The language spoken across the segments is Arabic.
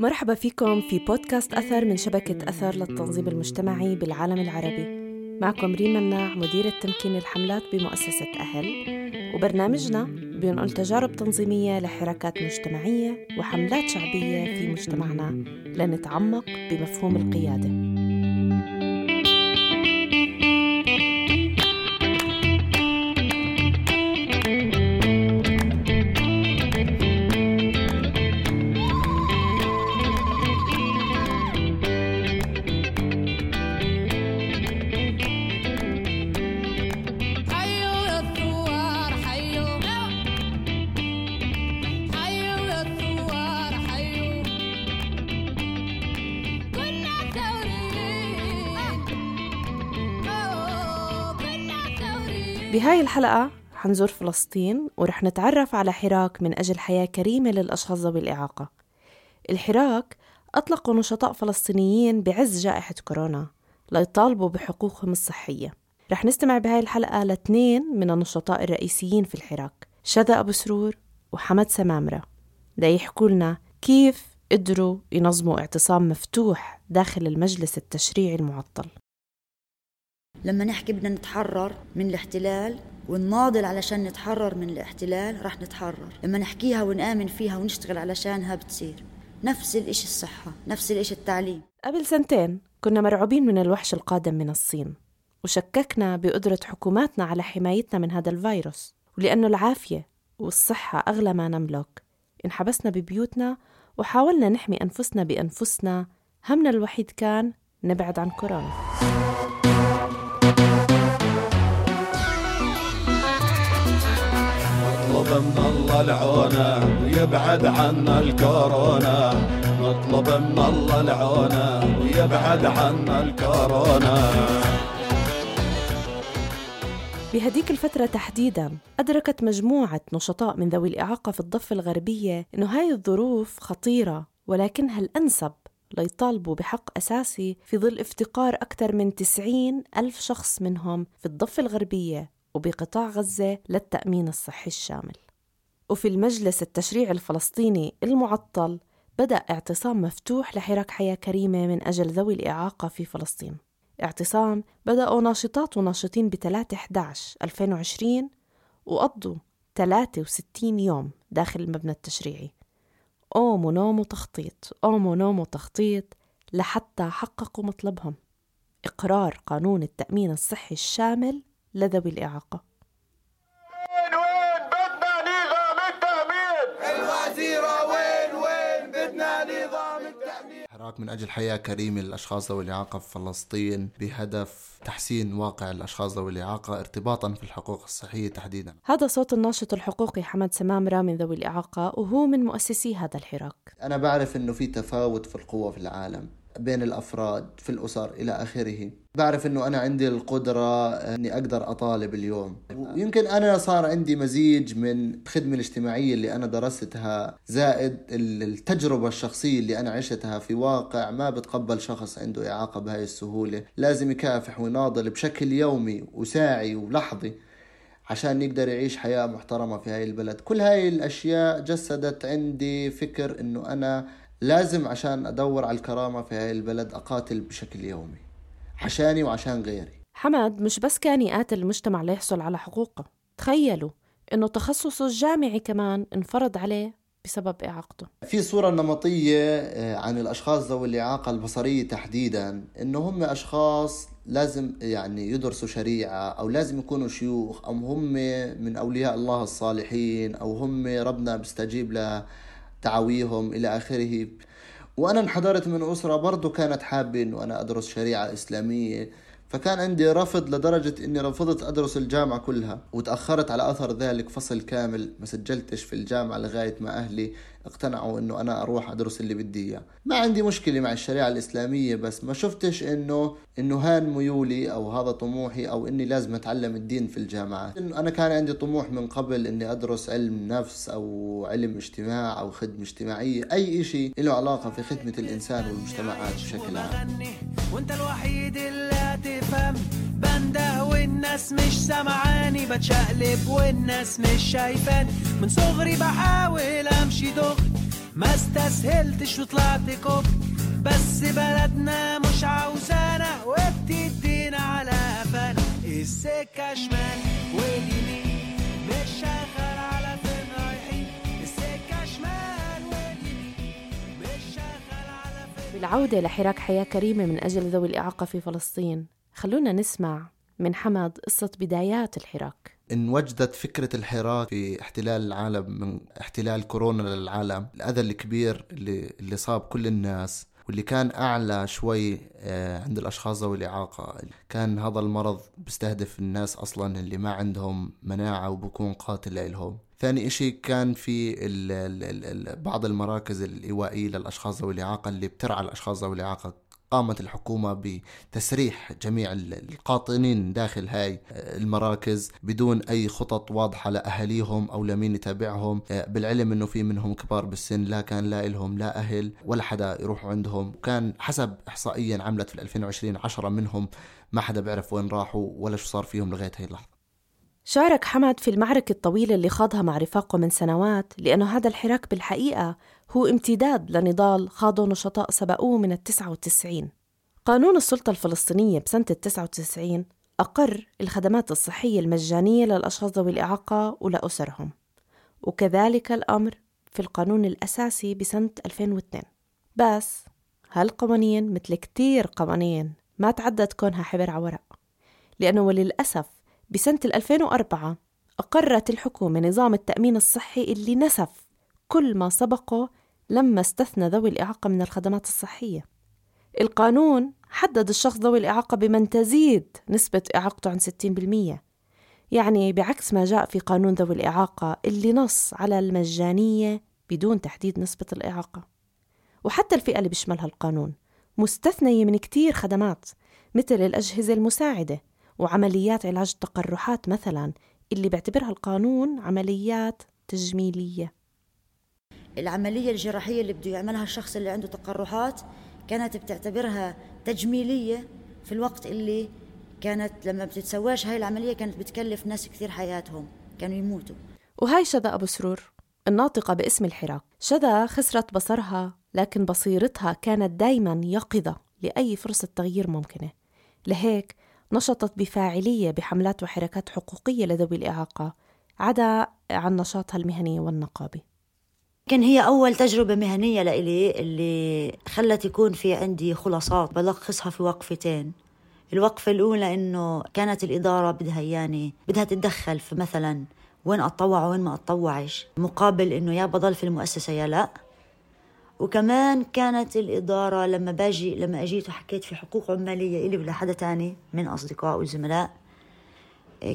مرحبا فيكم في بودكاست أثر من شبكة أثر للتنظيم المجتمعي بالعالم العربي. معكم ريما الناع مديرة تمكين الحملات بمؤسسة أهل وبرنامجنا بينقل تجارب تنظيمية لحركات مجتمعية وحملات شعبية في مجتمعنا. لنتعمق بمفهوم القيادة. بهاي الحلقة حنزور فلسطين ورح نتعرف على حراك من أجل حياة كريمة للأشخاص ذوي الإعاقة. الحراك أطلقوا نشطاء فلسطينيين بعز جائحة كورونا ليطالبوا بحقوقهم الصحية. رح نستمع بهاي الحلقة لاثنين من النشطاء الرئيسيين في الحراك شذا أبو سرور وحمد سمامرة. ليحكوا لنا كيف قدروا ينظموا اعتصام مفتوح داخل المجلس التشريعي المعطل. لما نحكي بدنا نتحرر من الاحتلال ونناضل علشان نتحرر من الاحتلال رح نتحرر. لما نحكيها ونآمن فيها ونشتغل علشانها بتصير. نفس الإشي الصحة نفس الإشي التعليم. قبل سنتين كنا مرعوبين من الوحش القادم من الصين وشككنا بقدرة حكوماتنا على حمايتنا من هذا الفيروس ولأنه العافية والصحة أغلى ما نملك. انحبسنا ببيوتنا وحاولنا نحمي أنفسنا بأنفسنا. همنا الوحيد كان نبعد عن كورونا. نطلب من الله العونة ويبعد عنا الكورونا. نطلب من الله العونة ويبعد عنا الكورونا. بهديك الفترة تحديدا أدركت مجموعة نشطاء من ذوي الإعاقة في الضفة الغربية أنه هاي الظروف خطيرة ولكنها الأنسب ليطالبوا بحق أساسي في ظل افتقار أكثر من 90 ألف شخص منهم في الضفة الغربية. وبقطاع غزة للتأمين الصحي الشامل. وفي المجلس التشريعي الفلسطيني المعطل بدأ اعتصام مفتوح لحراك حياة كريمة من أجل ذوي الإعاقة في فلسطين. اعتصام بدأوا ناشطات وناشطين ب 3 11 2020 وقضوا 63 يوم داخل المبنى التشريعي. قوم ونوم وتخطيط قوم ونوم وتخطيط لحتى حققوا مطلبهم. إقرار قانون التأمين الصحي الشامل لذوي الإعاقة. وين وين بدنا نظام التأمين؟ الوزيرة وين وين بدنا نظام التأمين؟ حراك من أجل حياة كريمة للأشخاص ذوي الإعاقة في فلسطين بهدف تحسين واقع الأشخاص ذوي الإعاقة ارتباطا في الحقوق الصحية تحديدا. هذا صوت الناشط الحقوقي حمد سمامرة من ذوي الإعاقة وهو من مؤسسي هذا الحراك. أنا بعرف أنه في تفاوت في القوة في العالم. بين الأفراد في الأسر إلى آخره. بعرف إنه أنا عندي القدرة إني أقدر أطالب اليوم. يمكن أنا صار عندي مزيج من الخدمه الاجتماعية اللي أنا درستها زائد التجربة الشخصية اللي أنا عشتها في واقع ما بتقبل شخص عنده إعاقة بهاي السهولة. لازم يكافح ويناضل بشكل يومي وساعي ولحظي عشان يقدر يعيش حياة محترمة في هاي البلد. كل هاي الأشياء جسدت عندي فكر أنه أنا لازم عشان أدور على الكرامة في هاي البلد أقاتل بشكل يومي عشاني وعشان غيري. حمد مش بس كان يقاتل المجتمع ليحصل على حقوقه تخيلوا إنه تخصصه الجامعي كمان انفرض عليه بسبب إعاقته. في صورة نمطية آه، عن الأشخاص ذوي الإعاقة البصرية تحديدا إنه هم أشخاص لازم يعني يدرسوا شريعة أو لازم يكونوا شيوخ أو هم من أولياء الله الصالحين أو هم ربنا بيستجيب له. تعاويهم إلى آخره. وأنا انحدرت من أسرة برضو كانت حابة أنه أنا أدرس شريعة إسلامية فكان عندي رفض لدرجة إني رفضت أدرس الجامعة كلها وتأخرت على أثر ذلك فصل كامل ما سجلتش في الجامعة لغاية ما أهلي اقتنعوا انه أنا أروح ادرس اللي بدي اياه. ما عندي مشكلة مع الشريعة الإسلامية بس ما شفتش انه انه هان ميولي أو هذا طموحي أو اني لازم اتعلم الدين في الجامعة أنا كان عندي طموح من قبل إني أدرس علم نفس أو علم اجتماع أو خدمة اجتماعية. أي إشي له علاقة في خدمة الإنسان والمجتمعات بشكل عام. وأنت الوحيد اللي تفهم بنده والناس مش سمعاني بتشقلب والناس مش شايفاني من صغري بحاول امشي دغري ما استسهلتش وطلعت كوب بس بلدنا مش عاوزانا وبتدينا على قفانا. السكة شمال واليمين مش شغال على فين رايحين. السكة شمال مش شغال على فين بالعودة لحراك حياة كريمة من أجل ذوي الإعاقة في فلسطين. خلونا نسمع من حمد قصة بدايات الحراك. إن وجدت فكرة الحراك في احتلال العالم من احتلال كورونا للعالم الأذى الكبير اللي, اللي صاب كل الناس واللي كان أعلى شوي آه، عند الأشخاص ذوي الإعاقة. كان هذا المرض بيستهدف الناس أصلا اللي ما عندهم مناعة وبكون قاتل لهم. ثاني إشي كان في ال ال ال بعض المراكز الإيوائية للأشخاص ذوي الإعاقة اللي بترعى الأشخاص ذوي الإعاقة. قامت الحكومة بتسريح جميع القاطنين داخل هاي المراكز بدون أي خطط واضحة لأهاليهم أو لمين يتابعهم. بالعلم أنه في منهم كبار بالسن لا كان لا لهم لا أهل ولا حدا يروح عندهم. وكان حسب إحصائيا عملت في 2020 عشرة منهم ما حدا بيعرف وين راحوا ولا شو صار فيهم لغاية هاي اللحظة. شارك حمد في المعركة الطويلة اللي خاضها مع رفاقه من سنوات لأنه هذا الحراك بالحقيقة هو امتداد لنضال خاضه نشطاء سبقوه من التسعة والتسعين قانون السلطة الفلسطينية بسنة التسعة وتسعين أقر الخدمات الصحية المجانية للأشخاص ذوي الإعاقة ولأسرهم. وكذلك الأمر في القانون الأساسي بسنة 2002 بس هالقوانين مثل كتير قوانين ما تعدت كونها حبر على ورق لأنه وللأسف بسنة 2004 أقرت الحكومة نظام التأمين الصحي اللي نسف كل ما سبقه لما استثنى ذوي الإعاقة من الخدمات الصحية. القانون حدد الشخص ذوي الإعاقة بمن تزيد نسبة إعاقته عن 60% يعني بعكس ما جاء في قانون ذوي الإعاقة اللي نص على المجانية بدون تحديد نسبة الإعاقة. وحتى الفئة اللي بيشملها القانون مستثنية من كتير خدمات مثل الأجهزة المساعدة وعمليات علاج التقرحات مثلا اللي بيعتبرها القانون عمليات تجميلية. العملية الجراحية اللي بده يعملها الشخص اللي عنده تقرحات كانت بتعتبرها تجميلية في الوقت اللي كانت لما بتتسواش هاي العملية كانت بتكلف ناس كثير حياتهم كانوا يموتوا. وهاي شذا أبو سرور الناطقة باسم الحراك. شذا خسرت بصرها لكن بصيرتها كانت دايما يقظة لأي فرصة تغيير ممكنة. لهيك نشطت بفاعلية بحملات وحركات حقوقية لذوي الإعاقة عدا عن نشاطها المهني والنقابي. كان هي أول تجربة مهنية لإلي اللي خلت يكون في عندي خلاصات بلخصها في وقفتين. الوقفة الأولى إنه كانت الإدارة بدها يعني بدها تتدخل في مثلا وين أتطوع وين ما أتطوعش مقابل إنه يا بضل في المؤسسة يا لأ. وكمان كانت الإدارة لما باجي لما أجيت وحكيت في حقوق عمالية إلي ولا حدا تاني من أصدقاء وزملاء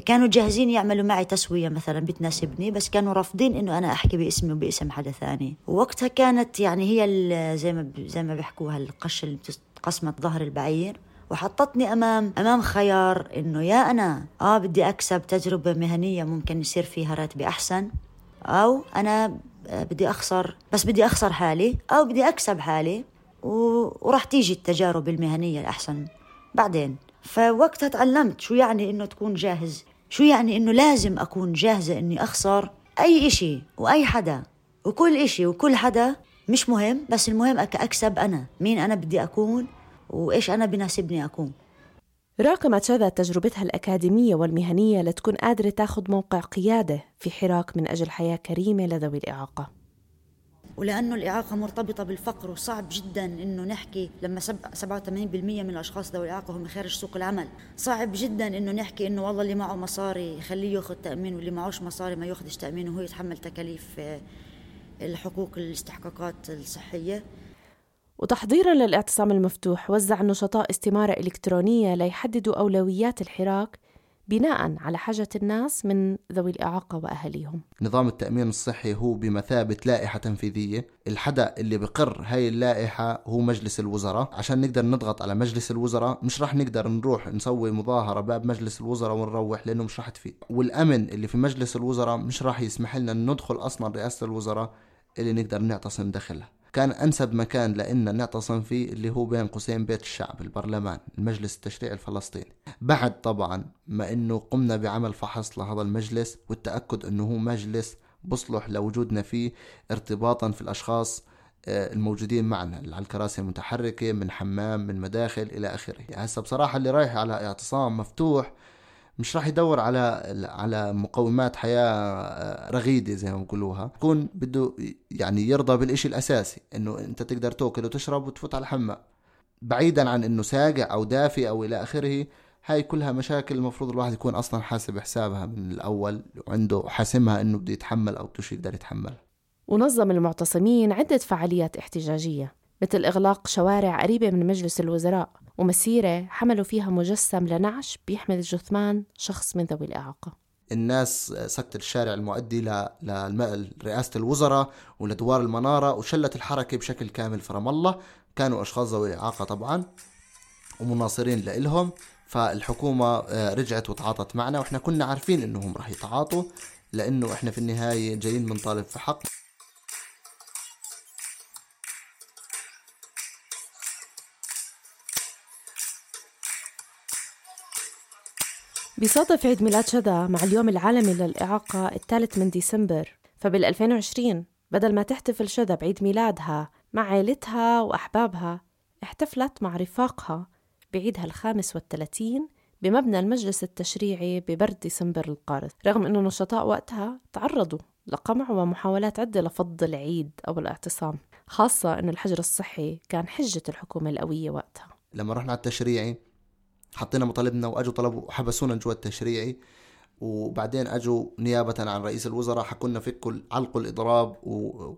كانوا جاهزين يعملوا معي تسوية مثلا بتناسبني بس كانوا رافضين إنه أنا أحكي باسمي وباسم حدا ثاني. ووقتها كانت يعني هي زي ما زي ما بيحكوها القش اللي قسمة ظهر البعير وحطتني أمام أمام خيار إنه يا أنا آه بدي أكسب تجربة مهنية ممكن يصير فيها راتبي أحسن أو أنا بدي أخسر بس بدي أخسر حالي أو بدي أكسب حالي وراح تيجي التجارب المهنية الأحسن بعدين. فوقتها تعلمت شو يعني إنه تكون جاهز شو يعني إنه لازم أكون جاهزة إني أخسر أي إشي وأي حدا. وكل إشي وكل حدا مش مهم بس المهم أكسب أنا مين أنا بدي أكون وإيش أنا بناسبني أكون. راقمت شذا تجربتها الأكاديمية والمهنية لتكون قادرة تاخذ موقع قيادة في حراك من أجل حياة كريمة لذوي الإعاقة. ولأنه الإعاقة مرتبطة بالفقر وصعب جدا إنه نحكي لما 87% من الأشخاص ذوي الإعاقة هم خارج سوق العمل. صعب جدا إنه نحكي إنه والله اللي معه مصاري خليه يأخذ تأمين واللي معوش مصاري ما يأخذش تأمين وهو يتحمل تكاليف آه، الحقوق الاستحقاقات الصحية. وتحضيرا للاعتصام المفتوح وزع النشطاء استمارة إلكترونية ليحددوا أولويات الحراك بناء على حاجة الناس من ذوي الإعاقة وأهليهم نظام التأمين الصحي هو بمثابة لائحة تنفيذية. الحدا اللي بقر هاي اللائحة هو مجلس الوزراء. عشان نقدر نضغط على مجلس الوزراء مش راح نقدر نروح نسوي مظاهرة باب مجلس الوزراء ونروح لأنه مش راح تفيد. والأمن اللي في مجلس الوزراء مش راح يسمح لنا ندخل أصلا رئاسة الوزراء اللي نقدر نعتصم داخلها. كان أنسب مكان لإننا نعتصم فيه اللي هو بين قوسين بيت الشعب البرلمان المجلس التشريعي الفلسطيني. بعد طبعا ما إنه قمنا بعمل فحص لهذا المجلس والتأكد إنه هو مجلس بصلح لوجودنا فيه ارتباطا في الأشخاص آه، الموجودين معنا على الكراسي المتحركة من حمام من مداخل إلى آخره. هسا بصراحة اللي رايح على اعتصام مفتوح مش راح يدور على على مقومات حياة آه، رغيدة زي ما بقولوها يكون بده يعني يرضى بالإشي الأساسي إنه أنت تقدر تأكل وتشرب وتفوت على الحمام بعيدا عن إنه ساقع أو دافي أو إلى آخره هاي كلها مشاكل المفروض الواحد يكون أصلا حاسب حسابها من الأول وعنده حاسمها إنه بده يتحمل أو شيء يقدر يتحمل. ونظم المعتصمين عدة فعاليات احتجاجية مثل إغلاق شوارع قريبة من مجلس الوزراء. ومسيرة حملوا فيها مجسم لنعش بيحمل جثمان شخص من ذوي الإعاقة. الناس سكت الشارع المؤدي لرئاسة الوزراء ولدوار المنارة وشلت الحركة بشكل كامل في رام الله. كانوا أشخاص ذوي إعاقة طبعا ومناصرين لإلهم. فالحكومة آه، رجعت وتعاطت معنا. وإحنا كنا عارفين إنهم راح يتعاطوا لأنه إحنا في النهاية جايين بنطالب في حق. بيصادف عيد ميلاد شدا مع اليوم العالمي للإعاقة الثالث من ديسمبر. فبال 2020 بدل ما تحتفل شدا بعيد ميلادها مع عائلتها وأحبابها احتفلت مع رفاقها بعيدها الخامس والثلاثين بمبنى المجلس التشريعي ببرد ديسمبر القارس رغم أنه النشطاء وقتها تعرضوا لقمع ومحاولات عدة لفض العيد أو الاعتصام خاصة أن الحجر الصحي كان حجة الحكومة القوية وقتها. لما رحنا على التشريعي حطينا مطالبنا وأجوا طلبوا حبسونا جوا التشريعي وبعدين أجوا نيابة عن رئيس الوزراء حكوا لنا فكوا علقوا الإضراب و...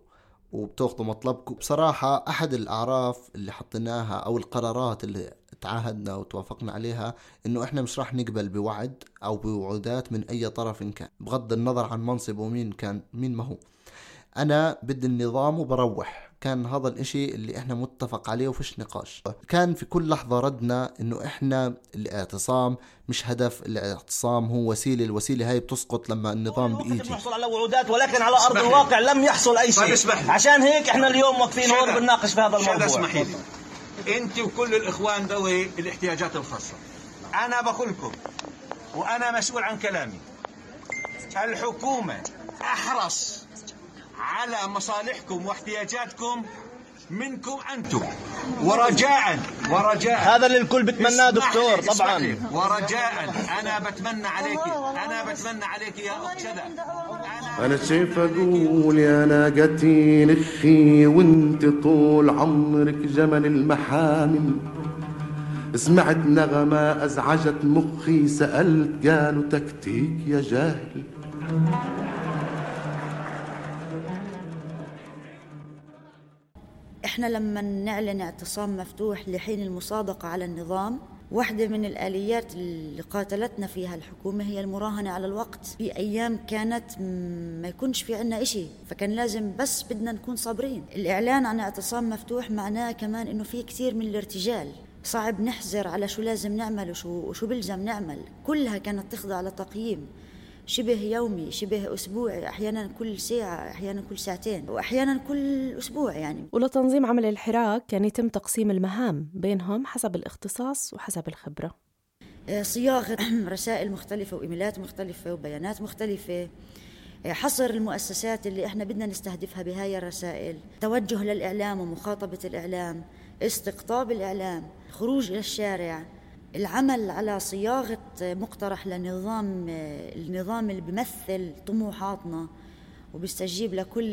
وبتأخذوا مطلبكم بصراحة أحد الأعراف اللي حطيناها أو القرارات اللي تعاهدنا وتوافقنا عليها إنه إحنا مش راح نقبل بوعد أو بوعودات من أي طرف كان. بغض النظر عن منصب ومين كان مين ما هو. أنا بدي النظام وبروح. كان هذا الإشي اللي إحنا متفق عليه وفيش نقاش. كان في كل لحظة ردنا إنه إحنا الاعتصام مش هدف الاعتصام هو وسيلة الوسيلة هاي بتسقط لما النظام بيجي. نحصل على وعودات ولكن على أرض الواقع لم يحصل أي شيء. طيب عشان هيك إحنا اليوم واقفين هون بنناقش في هذا الموضوع. اسمحي لي. أنت وكل الإخوان ذوي الاحتياجات الخاصة. أنا بقول لكم وأنا مسؤول عن كلامي الحكومة أحرص على مصالحكم واحتياجاتكم منكم أنتم. ورجاء ورجاء. هذا اللي الكل بتمناه دكتور طبعا. ورجاء. أنا بتمنى عليك أنا بتمنى عليك يا اخت شذا. أنا, أنا شايف أقول يا ناقتي لخي وانت طول عمرك جمل المحامل. سمعت نغمة أزعجت مخي سألت قالوا تكتيك يا جاهل. إحنا لما نعلن اعتصام مفتوح لحين المصادقة على النظام واحدة من الآليات اللي قاتلتنا فيها الحكومة هي المراهنة على الوقت. في أيام كانت ما يكونش في عنا إشي فكان لازم بس بدنا نكون صابرين. الإعلان عن اعتصام مفتوح معناه كمان إنه في كثير من الارتجال. صعب نحذر على شو لازم نعمل وشو, وشو بلزم نعمل. كلها كانت تخضع لتقييم. شبه يومي شبه أسبوعي أحيانا كل ساعة أحيانا كل ساعتين وأحيانا كل أسبوع يعني. ولتنظيم عمل الحراك كان يتم تقسيم المهام بينهم حسب الاختصاص وحسب الخبرة. آه، صياغة رسائل مختلفة وإيميلات مختلفة وبيانات مختلفة. آه، حصر المؤسسات اللي إحنا بدنا نستهدفها بهاي الرسائل. توجه للإعلام ومخاطبة الإعلام استقطاب الإعلام خروج إلى الشارع العمل على صياغة مقترح لنظام النظام اللي بيمثل طموحاتنا وبيستجيب لكل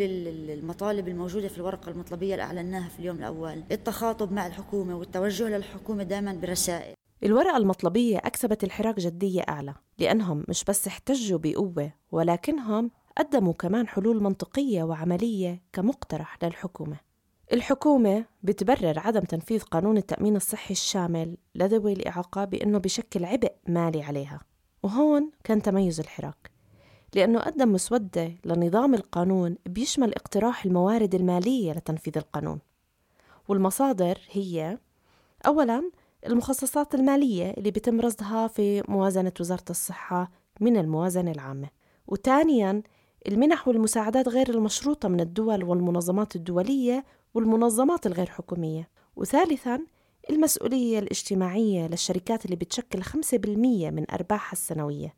المطالب الموجودة في الورقة المطلبية اللي أعلناها في اليوم الأول. التخاطب مع الحكومة والتوجه للحكومة دائما برسائل. الورقة المطلبية أكسبت الحراك جدية أعلى لأنهم مش بس احتجوا بقوة ولكنهم قدموا كمان حلول منطقية وعملية كمقترح للحكومة. الحكومة بتبرر عدم تنفيذ قانون التأمين الصحي الشامل لذوي الإعاقة بأنه بشكل عبء مالي عليها. وهون كان تميز الحراك. لأنه قدم مسودة لنظام القانون بيشمل اقتراح الموارد المالية لتنفيذ القانون. والمصادر هي أولاً المخصصات المالية اللي بيتم رصدها في موازنة وزارة الصحة من الموازنة العامة. وثانياً المنح والمساعدات غير المشروطة من الدول والمنظمات الدولية والمنظمات الغير حكومية. وثالثاً المسؤولية الاجتماعية للشركات اللي بتشكل 5% من أرباحها السنوية.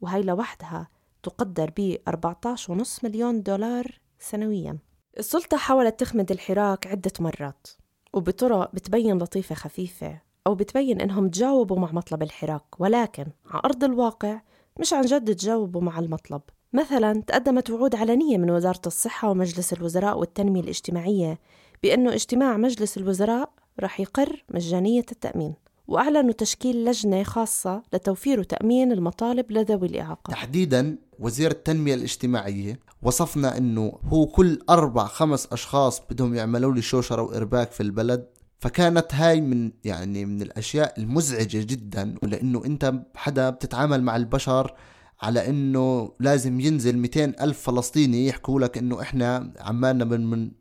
وهي لوحدها تقدر ب 14.5 مليون دولار سنوياً. السلطة حاولت تخمد الحراك عدة مرات وبطرق بتبين لطيفة خفيفة أو بتبين إنهم تجاوبوا مع مطلب الحراك. ولكن على أرض الواقع مش عن جد تجاوبوا مع المطلب. مثلا تقدمت وعود علنية من وزارة الصحة ومجلس الوزراء والتنمية الاجتماعية بأنه اجتماع مجلس الوزراء رح يقر مجانية التأمين وأعلنوا تشكيل لجنة خاصة لتوفير وتأمين المطالب لذوي الإعاقة. تحديدا وزير التنمية الاجتماعية وصفنا إنه هو كل أربع خمس أشخاص بدهم يعملوا لي شوشرة وإرباك في البلد فكانت هاي من يعني من الأشياء المزعجة جدا لأنه أنت حدا بتتعامل مع البشر على إنه لازم ينزل 200 ألف فلسطيني يحكوا لك إنه إحنا عمالنا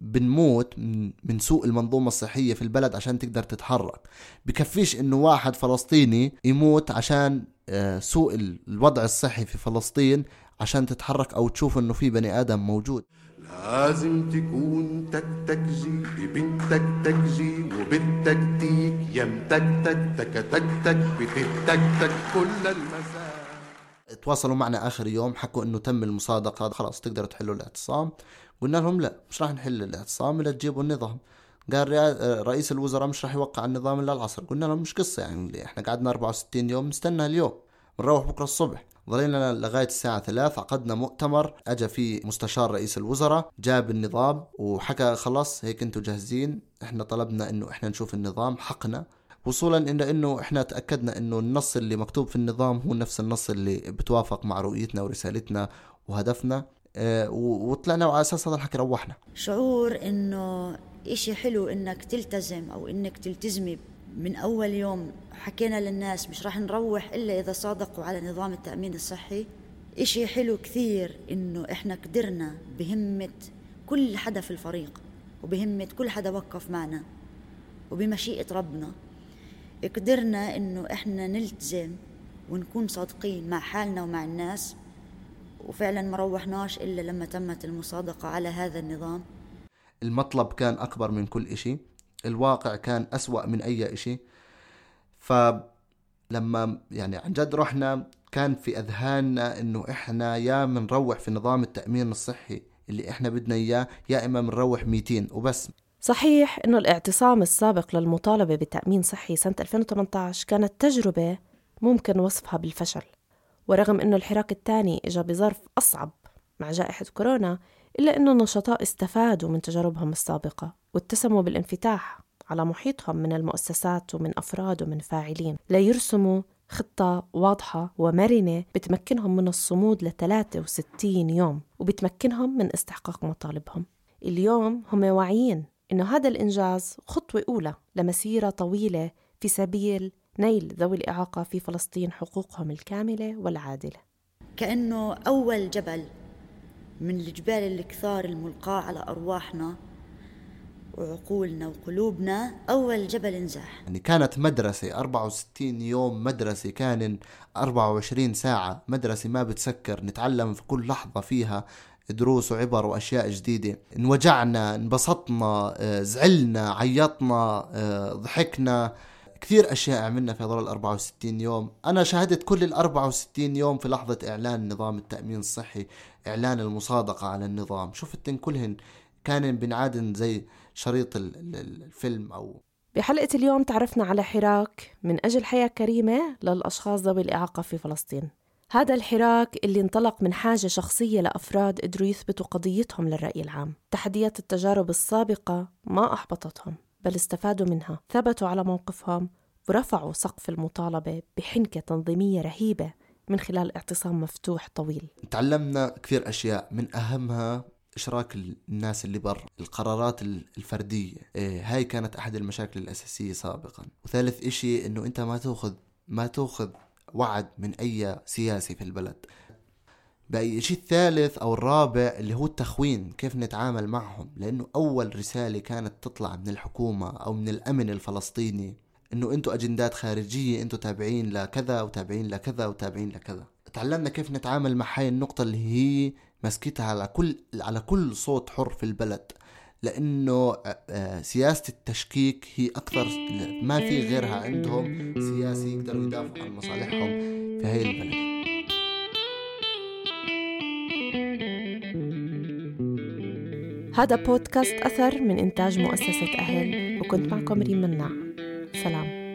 بنموت من, سوء المنظومة الصحية في البلد عشان تقدر تتحرك. بكفيش إنه واحد فلسطيني يموت عشان آه، سوء الوضع الصحي في فلسطين عشان تتحرك أو تشوف إنه في بني آدم موجود. لازم تكون تكتكجي ببنتك تكجي وبالتكتيك يم تك تك تك تك تك تك كل المساء. تواصلوا معنا آخر يوم حكوا إنه تم المصادقة خلاص تقدروا تحلوا الاعتصام. قلنا لهم لا مش راح نحل الاعتصام إلا تجيبوا النظام. قال رئيس الوزراء مش راح يوقع النظام إلا العصر. قلنا لهم مش قصة يعني إحنا قعدنا 64 يوم نستنى اليوم بنروح بكرة الصبح. ظلينا لغاية الساعة ثلاث عقدنا مؤتمر أجا فيه مستشار رئيس الوزراء جاب النظام وحكى خلاص هيك أنتم جاهزين إحنا طلبنا إنه إحنا نشوف النظام حقنا. وصولا إلى إنه إحنا تأكدنا إنه النص اللي مكتوب في النظام هو نفس النص اللي بتوافق مع رؤيتنا ورسالتنا وهدفنا. آه وطلعنا وعلى أساس هذا الحكي روحنا. شعور إنه إشي حلو إنك تلتزم أو إنك تلتزمي من أول يوم. حكينا للناس مش راح نروح إلا إذا صادقوا على نظام التأمين الصحي. إشي حلو كثير إنه إحنا قدرنا بهمة كل حدا في الفريق وبهمة كل حدا وقف معنا وبمشيئة ربنا. قدرنا إنه إحنا نلتزم ونكون صادقين مع حالنا ومع الناس وفعلا ما روحناش إلا لما تمت المصادقة على هذا النظام. المطلب كان أكبر من كل إشي الواقع كان أسوأ من أي إشي. فلما يعني عن جد رحنا كان في أذهاننا إنه إحنا يا منروح في نظام التأمين الصحي اللي إحنا بدنا إياه يا إما منروح 200 وبس. صحيح أنه الاعتصام السابق للمطالبة بتأمين صحي سنة 2018 كانت تجربة ممكن وصفها بالفشل. ورغم أنه الحراك الثاني إجا بظرف أصعب مع جائحة كورونا إلا أنه النشطاء استفادوا من تجاربهم السابقة واتسموا بالانفتاح على محيطهم من المؤسسات ومن أفراد ومن فاعلين. ليرسموا خطة واضحة ومرنة بتمكنهم من الصمود ل 63 يوم وبتمكنهم من استحقاق مطالبهم. اليوم هم واعيين إنه هذا الإنجاز خطوة أولى لمسيرة طويلة في سبيل نيل ذوي الإعاقة في فلسطين حقوقهم الكاملة والعادلة. كأنه أول جبل من الجبال الكثار الملقاة على أرواحنا وعقولنا وقلوبنا أول جبل انزاح يعني كانت مدرسة 64 يوم مدرسة كان 24 ساعة مدرسة ما بتسكر نتعلم في كل لحظة فيها دروس وعبر وأشياء جديدة. انوجعنا انبسطنا آه، زعلنا عيطنا آه، ضحكنا. كثير أشياء عملنا في هذول ال 64 يوم. أنا شاهدت كل ال 64 يوم في لحظة إعلان نظام التأمين الصحي إعلان المصادقة على النظام. شفتن كلهن كان بنعادن زي شريط الفيلم أو بحلقة اليوم تعرفنا على حراك من أجل حياة كريمة للأشخاص ذوي الإعاقة في فلسطين. هذا الحراك اللي انطلق من حاجة شخصية لأفراد قدروا يثبتوا قضيتهم للرأي العام. تحديات التجارب السابقة ما أحبطتهم بل استفادوا منها. ثبتوا على موقفهم ورفعوا سقف المطالبة بحنكة تنظيمية رهيبة من خلال اعتصام مفتوح طويل. تعلمنا كثير أشياء من أهمها إشراك الناس اللي برا القرارات الفردية. إيه هاي كانت أحد المشاكل الأساسية سابقا. وثالث إشي إنه أنت ما تأخذ ما تأخذ وعد من أي سياسي في البلد. بقى الشيء الثالث أو الرابع اللي هو التخوين كيف نتعامل معهم؟ لأنه أول رسالة كانت تطلع من الحكومة أو من الأمن الفلسطيني إنه أنتوا أجندات خارجية أنتوا تابعين لكذا وتابعين لكذا وتابعين لكذا. تعلمنا كيف نتعامل مع هاي النقطة اللي هي مسكتها على كل على كل صوت حر في البلد. لأنه آه، آه، سياسة التشكيك هي أكثر ما في غيرها عندهم سياسي يقدروا يدافعوا عن مصالحهم في هاي البلد. هذا بودكاست أثر من إنتاج مؤسسة أهل وكنت معكم ريم مناع. سلام.